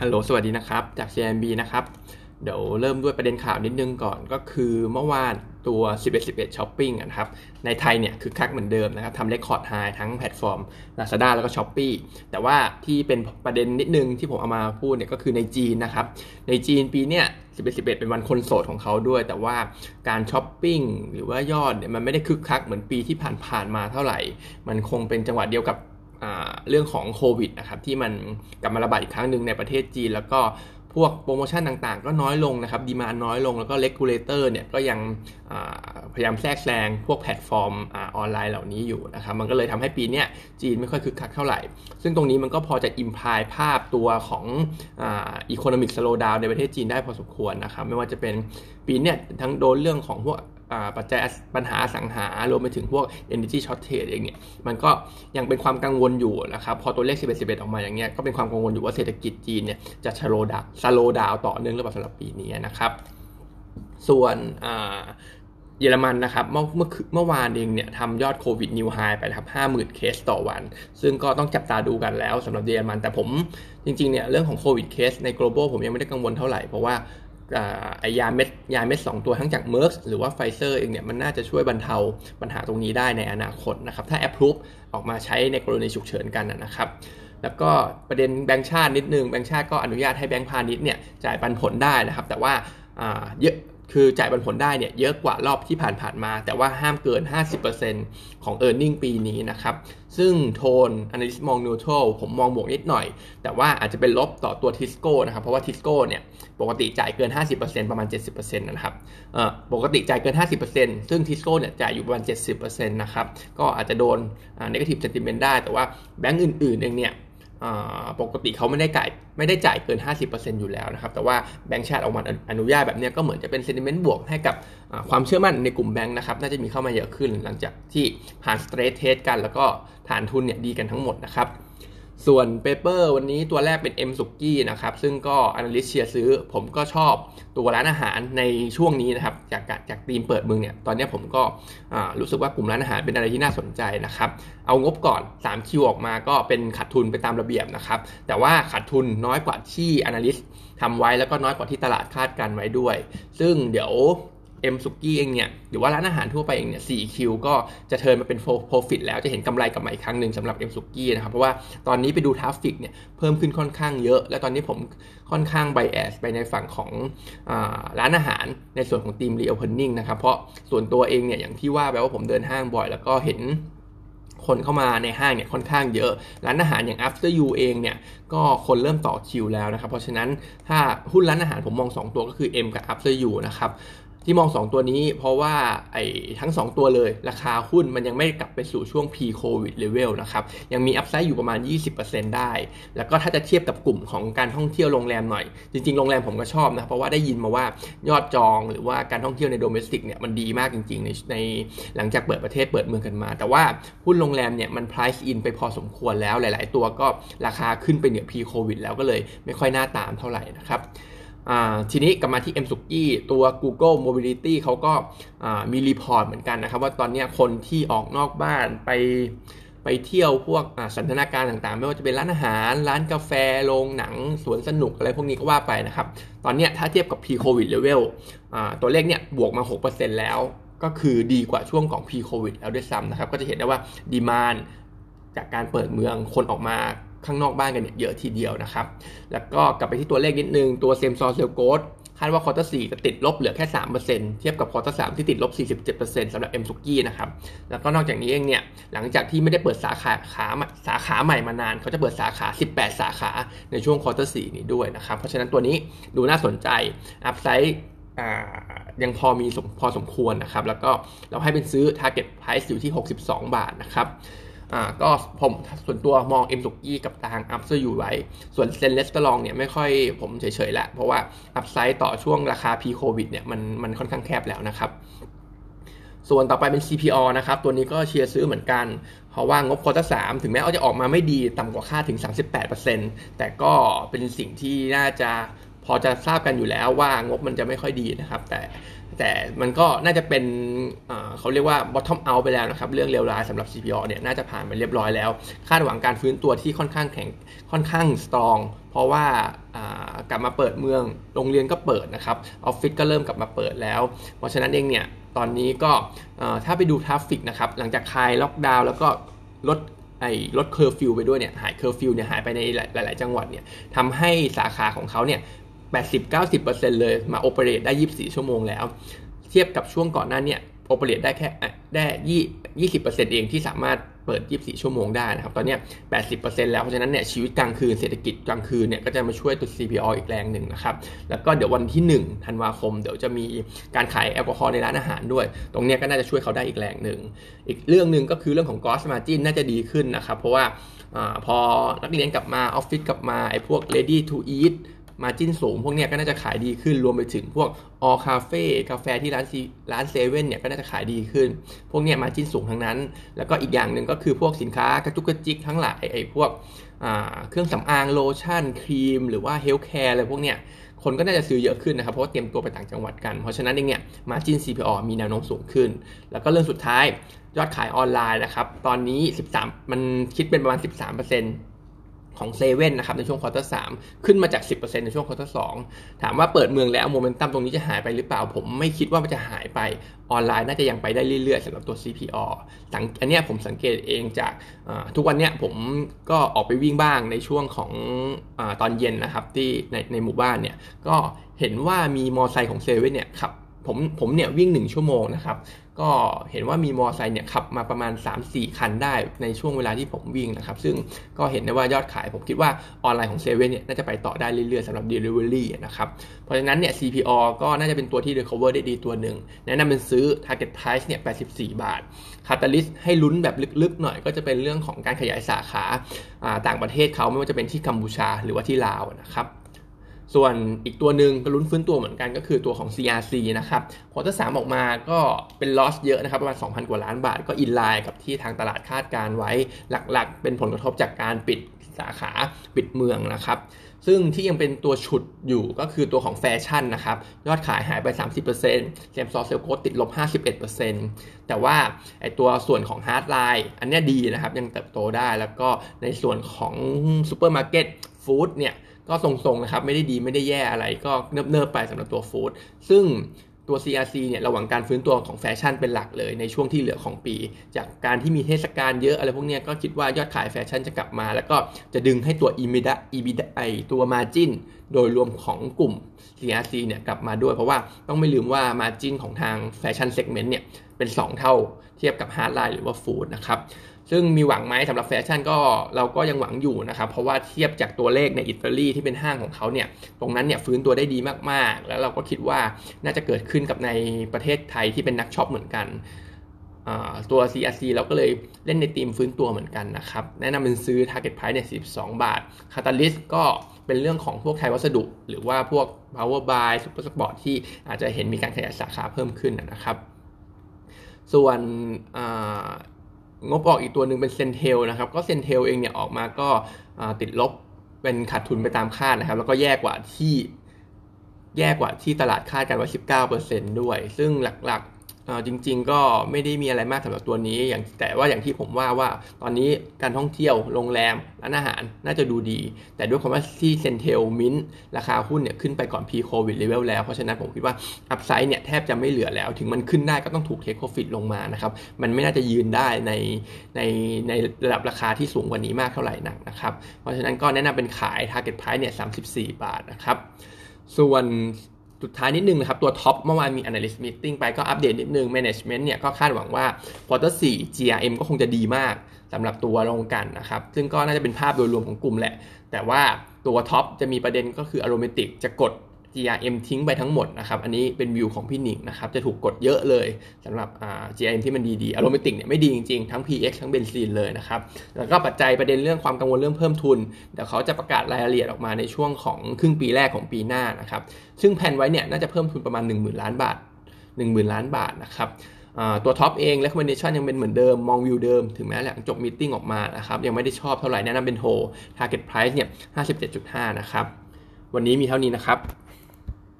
ฮัลโหลสวัสดีนะครับ จาก CMB นะครับ เดี๋ยวเริ่มด้วยประเด็นข่าวนิดนึงก่อนก็คือเมื่อวานตัว 11 11 Shopping นะครับ ในไทยเนี่ยคือคักเหมือนเดิมนะครับทำ record high ทั้งแพลตฟอร์ม Lazada แล้วก็ Shopee แต่ว่าที่เป็นประเด็นนิดนึงที่ผมเอามาพูดเนี่ยก็คือในจีนนะครับ ในจีนปีเนี้ย11 11 เป็นวันคนโสดของเขาด้วย แต่ว่าการช้อปปิ้งหรือว่ายอดเนี่ยมันไม่ได้คึกคักเหมือนปีที่ผ่านๆมาเท่าไหร่ มันคงเป็นจังหวะเดียวกับ เรื่องของโควิดนะครับที่มันกลับมาระบาดอีกครั้งหนึ่งในประเทศจีน แล้วก็พวกโปรโมชั่นต่างๆ ก็น้อยลงนะครับ demand น้อยลงแล้วก็ regulator เนี่ยก็ยังพยายามแทรกแซงพวกแพลตฟอร์มออนไลน์เหล่านี้อยู่นะครับมันก็เลยทำให้ปีนี้จีนไม่ค่อยคึกคักเท่าไหร่ ซึ่งตรงนี้มันก็พอจะ imply ภาพตัวของ economic slowdown ในประเทศจีนได้พอสมควรนะครับไม่ว่าจะเป็นปีนี้ทั้งโดนเรื่องของพวก ปัจจัยปัญหาอสังหารวมไปถึงพวก energy shortage เองเนี่ยมันก็ยังเป็นความกังวลอยู่นะครับพอตัวเลข 11 11 ออกมาอย่างเงี้ยก็เป็นความกังวลอยู่ว่าเศรษฐกิจจีนเนี่ยจะ slowdown slowdown ต่อเนื่องหรือเปล่าสำหรับปีนี้นะครับ ส่วนเยอรมันนะครับเมื่อเมื่อเมื่อวานเองเนี่ยทำยอดโควิด new high ไปนะครับ50,000เคสต่อวัน ซึ่งก็ต้องจับตาดูกันแล้วสำหรับเยอรมันแต่ผมจริงๆเนี่ยเรื่องของโควิดเคสใน global ผมยังไม่ได้กังวลเท่าไหร่ เพราะว่า ไอ้ยาเม็ดยาเม็ด 2 ตัวทั้งจาก Merck หรือว่าไฟเซอร์เองเนี่ยมันน่าจะช่วยบรรเทาปัญหาตรงนี้ได้ในอนาคตนะครับถ้า approve ออกมาใช้ในกรณีฉุกเฉินกันนะครับแล้วก็ประเด็นแบงค์ชาตินิดนึงแบงค์ชาติก็อนุญาตให้แบงค์พาณิชย์เนี่ยจ่ายปันผลได้นะครับ แต่ว่าเยอะ คือจ่ายปันผลได้เนี่ยเยอะกว่ารอบที่ผ่านๆมา แต่ว่าห้ามเกิน 50%ของ e a r n i n g ปีนี้นะครับ ซึ่ง tone Analyst มอง neutral ผมมองบวกนิดหน่อย แต่ว่าอาจจะเป็นลบต่อตัว Tisco นะครับ เพราะว่า Tisco เนี่ยปกติจ่ายเกิน 50%ประมาณ 70%นะครับปกติจ่ายเกิน 50%ซึ่ง Tisco เนี่ยจ่ายอยู่ประมาณ 70%นะครับ ก็อาจจะโดน negative sentiment ได้ แต่ว่าแบงก์อื่นๆเองเนี่ย ปกติเขาไม่ได้จ่ายไม่ได้จ่ายเกิน 50%อยู่แล้วนะครับ แต่ว่าแบงก์ชาติออกมาอนุญาตแบบนี้ก็เหมือนจะเป็น sentiment บวกให้กับความเชื่อมั่นในกลุ่มแบงก์นะครับ น่าจะมีเข้ามาเยอะขึ้นหลังจากที่ผ่าน stress test กัน แล้วก็ฐานทุนเนี่ยดีกันทั้งหมดนะครับ ส่วน paper วันนี้ตัวแรกเป็น M สุกี้นะครับ ซึ่งก็ analyst เชียร์ซื้อ ผมก็ชอบตัวร้านอาหารในช่วงนี้นะครับ จากจากทีมเปิดเมืองเนี่ย ตอนนี้ผมก็รู้สึกว่ากลุ่มร้านอาหารเป็นอะไรที่น่าสนใจนะครับ เอางบก่อน3Q ออกมาก็เป็นขาดทุนไปตามระเบียบนะครับ แต่ว่าขาดทุนน้อยกว่าที่ analyst ทำไว้แล้วก็น้อยกว่าที่ตลาดคาดการณ์ไว้ด้วย ซึ่งเดี๋ยว เอ็มสุกี้เองเนี่ยหรือว่าร้านอาหารทั่วไปเองเนี่ยสี่ Q ก็จะ turn มาเป็น profit แล้วจะเห็นกำไรกลับมาอีกครั้งหนึ่งสำหรับเอ็มสุกี้นะครับ เพราะว่าตอนนี้ไปดู traffic เนี่ยเพิ่มขึ้นค่อนข้างเยอะ และตอนนี้ผมค่อนข้าง bias ไปในฝั่งของอร้านอาหารในส่วนของ theme reopening นะครับ เพราะส่วนตัวเองเนี่ยอย่างที่ว่าไปว่าผมเดินห้างบ่อย แล้วก็เห็นคนเข้ามาในห้างเนี่ยค่อนข้างเยอะ ร้านอาหารอย่าง After You เองเนี่ยก็คนเริ่มต่อคิวแล้วนะครับ เพราะฉะนั้นถ้าหุ้นร้านอาหารผมมอง 2 ตัวก็คือ M กับ After You นะครับ ที่มอง 2 ตัวนี้เพราะว่าไอ้ทั้ง 2 ตัวเลยราคาหุ้นมันยังไม่กลับไปสู่ช่วง pre covid level นะครับยังมีอัพไซด์อยู่ประมาณ 20%ได้ แล้วก็ถ้าจะเทียบกับกลุ่มของการท่องเที่ยวโรงแรมหน่อย จริงๆ โรงแรมผมก็ชอบนะเพราะว่าได้ยินมาว่ายอดจองหรือว่าการท่องเที่ยวในโดเมสติกเนี่ยมันดีมากจริงๆในในหลังจากเปิดประเทศเปิดเมืองกันมา แต่ว่าหุ้นโรงแรมเนี่ยมัน price in ไปพอสมควรแล้วหลาย ๆ ตัวก็ราคาขึ้นไปเหนือ pre covid แล้วก็เลยไม่ค่อยน่าตามเท่าไหร่นะครับ ทีนี้กลับมาที่ M สุกี้ตัว Google Mobility เขาก็มี report เหมือนกันนะครับ ว่าตอนนี้คนที่ออกนอกบ้านไปไปเที่ยวพวกสันทนาการต่างๆ ไม่ว่าจะเป็นร้านอาหาร ร้านกาแฟโรงหนัง สวนสนุกอะไรพวกนี้ก็ว่าไปนะครับ ตอนนี้ถ้าเทียบกับ pre-covid level ตัวเลขเนี่ยบวกมา 6%แล้ว ก็คือดีกว่าช่วงของ pre-covid แล้วด้วยซ้ำนะครับ ก็จะเห็นได้ว่า demand จากการเปิดเมืองคนออกมา ข้างนอกบ้านกันเนี่ยเยอะทีเดียวนะครับ แล้วก็กลับไปที่ตัวเลขนิดนึง ตัว same-store sales growth คาดว่า quarter สี่จะติดลบเหลือแค่ 3%เทียบกับ quarter สามที่ติดลบ 47%สำหรับเอ็มสุกี้นะครับ แล้วก็นอกจากนี้เองเนี่ย หลังจากที่ไม่ได้เปิดสาขาขาสาขาใหม่มานาน เขาจะเปิดสาขา 18 สาขาในช่วง quarter สี่นี้ด้วยนะครับ เพราะฉะนั้นตัวนี้ดูน่าสนใจ upside ยังพอมีพอสมควรนะครับ แล้วก็เราให้เป็นซื้อ target price อยู่ที่ 62 บาทนะครับ อ่าก็ผมส่วนตัวมอง M สุกี้กับทาง After You ไว้ ส่วน Zen Restaurant เนี่ยไม่ค่อยผมเฉยๆแหละ เพราะว่า upside ต่อช่วงราคา pre-COVID เนี่ยมันมันค่อนข้างแคบแล้วนะครับส่วนต่อไปเป็น CPALL นะครับ ตัวนี้ก็เชียร์ซื้อเหมือนกัน เพราะว่างบ quarter 3ถึงแม้ว่าจะออกมาไม่ดีต่ำกว่าคาดถึง 38%แต่ก็เป็นสิ่งที่น่าจะพอจะทราบกันอยู่แล้วว่างบมันจะไม่ค่อยดีนะครับ แต่ แต่มันก็น่าจะเป็นเขาเรียกว่า bottom out ไปแล้วนะครับ เรื่องเลวร้ายสำหรับ CPALL เนี่ยน่าจะผ่านไปเรียบร้อยแล้ว คาดหวังการฟื้นตัวที่ค่อนข้างแข็งค่อนข้าง strong เพราะว่ากลับมาเปิดเมืองโรงเรียนก็เปิดนะครับออฟฟิศก็เริ่มกลับมาเปิดแล้ว เพราะฉะนั้นเองเนี่ยตอนนี้ก็ถ้าไปดู traffic นะครับหลังจากคลายล็อกดาวน์แล้วก็ลดไอ้ลดเคอร์ฟิวไปด้วยเนี่ยหายเคอร์ฟิวเนี่ยหายไปในหลาย ๆ จังหวัดเนี่ยทำให้สาขาของเขาเนี่ย 80-90%เลยมาโอเปเรตได้ 24 ชั่วโมงแล้ว เทียบกับช่วงก่อนหน้าเนี่ยโอเปเรตได้แค่ได้ยี่สิบเปอร์เซ็นต์เองที่สามารถเปิด 24 ชั่วโมงได้นะครับ ตอนนี้ 80%แล้ว เพราะฉะนั้นเนี่ยชีวิตกลางคืนเศรษฐกิจกลางคืนเนี่ยก็จะมาช่วยตัว CPO อีกแรงหนึ่งนะครับ แล้วก็เดี๋ยววันที่ 1 ธันวาคม เดี๋ยวจะมีการขายแอลกอฮอล์ในร้านอาหารด้วย ตรงนี้ก็น่าจะช่วยเขาได้อีกแรงหนึ่ง อีกเรื่องหนึ่งก็คือเรื่องของ gross margin น่าจะดีขึ้นนะครับ เพราะว่าอพอนักเรียนกลับมาออฟฟิศกลับมาไอ้พวก ready to eat margin สูง พวกเนี้ยก็น่าจะขายดีขึ้นรวมไปถึงพวกออคาเฟ่กาแฟที่ร้านซีร้านเซเว่นเนี่ยก็น่าจะขายดีขึ้น พวกเนี้ย margin สูงทั้งนั้น แล้วก็อีกอย่างหนึ่งก็คือพวกสินค้ากระจุกกระจิกทั้งหลายไอ้พวกเครื่องสำอางโลชั่นครีม หรือว่า healthcare อะไรพวกเนี้ยคนก็น่าจะซื้อเยอะขึ้นนะครับ เพราะว่าเตรียมตัวไปต่างจังหวัดกัน เพราะฉะนั้นเองเนี่ยมาจิน CPO มีแนวโน้มสูงขึ้น แล้วก็เรื่องสุดท้ายยอดขายออนไลน์นะครับ ตอนนี้ 13 มันคิดเป็นประมาณ 13% ของเซเว่นนะครับในช่วง quarter 3ขึ้นมาจาก 10%ในช่วง quarter 2ถามว่าเปิดเมืองแล้วโมเมนตัมตรงนี้จะหายไปหรือเปล่า ผมไม่คิดว่ามันจะหายไปออนไลน์น่าจะยังไปได้เรื่อยๆสำหรับตัว CPALL อันนี้ผมสังเกตเองจากทุกวันนี้ผมก็ออกไปวิ่งบ้างในช่วงของอตอนเย็นนะครับที่ในในหมู่บ้านเนี่ยก็เห็นว่ามีมอไซค์ของเซเว่นเนี่ยขับผมผมเนี่ยวิ่ง 1 ชั่วโมงนะครับ ก็เห็นว่ามีมอไซค์เนี่ยขับมาประมาณ 3-4 คันได้ในช่วงเวลาที่ผมวิ่งนะครับ ซึ่งก็เห็นได้ว่ายอดขายผมคิดว่าออนไลน์ของเซเว่นเนี่ยน่าจะไปต่อได้เรื่อยๆสำหรับ Delivery นะครับ เพราะฉะนั้นเนี่ย CPO ก็น่าจะเป็นตัวที่ recover ได้ดีตัวหนึ่ง แนะนำเป็นซื้อ target price เนี่ย 84 บาท Catalyst ให้ลุ้นแบบลึกๆหน่อยก็จะเป็นเรื่องของการขยายสาขาต่างประเทศเขาไม่ว่าจะเป็นที่กัมพูชาหรือว่าที่ลาวนะครับ ส่วนอีกตัวหนึ่งก็ลุ้นฟื้นตัวเหมือนกันก็คือตัวของ CRC นะครับ quarter 3ออกมาก็เป็น loss เยอะนะครับประมาณ 2,000 กว่าล้านบาทก็ in line กับที่ทางตลาดคาดการณ์ไว้หลักๆ เป็นผลกระทบจากการปิดสาขาปิดเมืองนะครับ ซึ่งที่ยังเป็นตัวฉุดอยู่ก็คือตัวของแฟชั่นนะครับ ยอดขายหายไป 30% same-store sales growth ติดลบ 51%แต่ว่าไอตัวส่วนของ hardline อันนี้ดีนะครับ ยังเติบโตได้แล้วก็ในส่วนของซูเปอร์มาร์เก็ต food เนี่ย ก็ทรงๆนะครับ ไม่ได้ดีไม่ได้แย่อะไรก็เนิบๆไปสำหรับตัว food ซึ่งตัว CRC เนี่ยระหว่างการฟื้นตัวของแฟชั่นเป็นหลักเลยในช่วงที่เหลือของปี จากการที่มีเทศกาลเยอะอะไรพวกนี้ก็คิดว่ายอดขายแฟชั่นจะกลับมา แล้วก็จะดึงให้ตัว EBITDA EBITDA ไอตัว Margin โดยรวมของกลุ่ม CRC เนี่ยกลับมาด้วย เพราะว่าต้องไม่ลืมว่า Margin ของทางแฟชั่น segment เนี่ยเป็น 2 เท่าเทียบกับ hardline หรือว่า food นะครับ ซึ่งมีหวังไหมสำหรับแฟชั่นก็เราก็ยังหวังอยู่นะครับ เพราะว่าเทียบจากตัวเลขในอิตาลีที่เป็นห้างของเขาเนี่ยตรงนั้นเนี่ยฟื้นตัวได้ดีมากๆ แล้วเราก็คิดว่าน่าจะเกิดขึ้นกับในประเทศไทยที่เป็นนักช็อปเหมือนกันตัว CRC เราก็เลยเล่นในทีมฟื้นตัวเหมือนกันนะครับ แนะนำเป็นซื้อ Target Price เนี่ย12 บาท Catalyst ก็เป็นเรื่องของพวกไทยวัสดุ หรือว่าพวก Power Buy Super Sport ที่อาจจะเห็นมีการขยายสาขาเพิ่มขึ้นนะครับ ส่วน งบออกอีกตัวหนึ่งเป็นเซนเทลนะครับ ก็เซนเทลเองเนี่ยออกมาก็ติดลบเป็นขาดทุนไปตามคาดนะครับ แล้วก็แย่กว่าที่แย่กว่าที่ตลาดคาดกันไว้19%ด้วย ซึ่งหลัก จริง ๆ ก็ไม่ได้มีอะไรมากสำหรับตัวนี้อย่างแต่ว่าอย่างที่ผมว่าว่าตอนนี้การท่องเที่ยวโรงแรมร้านอาหารน่าจะดูดี แต่ด้วยความว่าที่ CENTEL MINT ราคาหุ้นเนี่ยขึ้นไปก่อน pre-COVID level แล้ว เพราะฉะนั้นผมคิดว่า upside เนี่ยแทบจะไม่เหลือแล้ว ถึงมันขึ้นได้ก็ต้องถูก take profit ลงมานะครับ มันไม่น่าจะยืนได้ในในในระดับราคาที่สูงกว่านี้มากเท่าไหร่นักนะครับเพราะฉะนั้นก็แนะนำเป็นขาย Target Price เนี่ย34 บาทนะครับส่วน สุดท้ายนิดนึงนะครับ ตัว TOP เมื่อวานมี analyst meeting ไปก็อัปเดตนิดนึง management เนี่ยก็คาดหวังว่า quarter 4 GRM ก็คงจะดีมากสำหรับตัวโรงกันนะครับ ซึ่งก็น่าจะเป็นภาพโดยรวมของกลุ่มแหละ แต่ว่าตัวท็อปจะมีประเด็นก็คืออารมติกจะกด GRM ทิ้งไปทั้งหมดนะครับ อันนี้เป็นวิวของพี่หนิงนะครับ จะถูกกดเยอะเลยสำหรับ GRM ที่มันดีๆอารมติกเนี่ยไม่ดีจริงๆ ทั้ง PX ทั้งเบนซีนเลยนะครับ แล้วก็ปัจจัยประเด็นเรื่องความกังวลเรื่องเพิ่มทุน เดี๋ยวเขาจะประกาศรายละเอียดออกมาในช่วงของครึ่งปีแรกของปีหน้านะครับ ซึ่งแผนไว้เนี่ยน่าจะเพิ่มทุนประมาณ 1 0,000 ล้านบาท 10,000 ล้านบาทนะครับตัวท็อปเอง recommendation ยังเป็นเหมือนเดิม มองวิวเดิม ถึงแม้หลังจบมิ팅ออกมานะครับ ยังไม่ได้ชอบเท่าไหร่แนะนำเป็นโฮ target price เนี่ย 57.5 นะครับ วันนี้มีเท่านี้นะครับ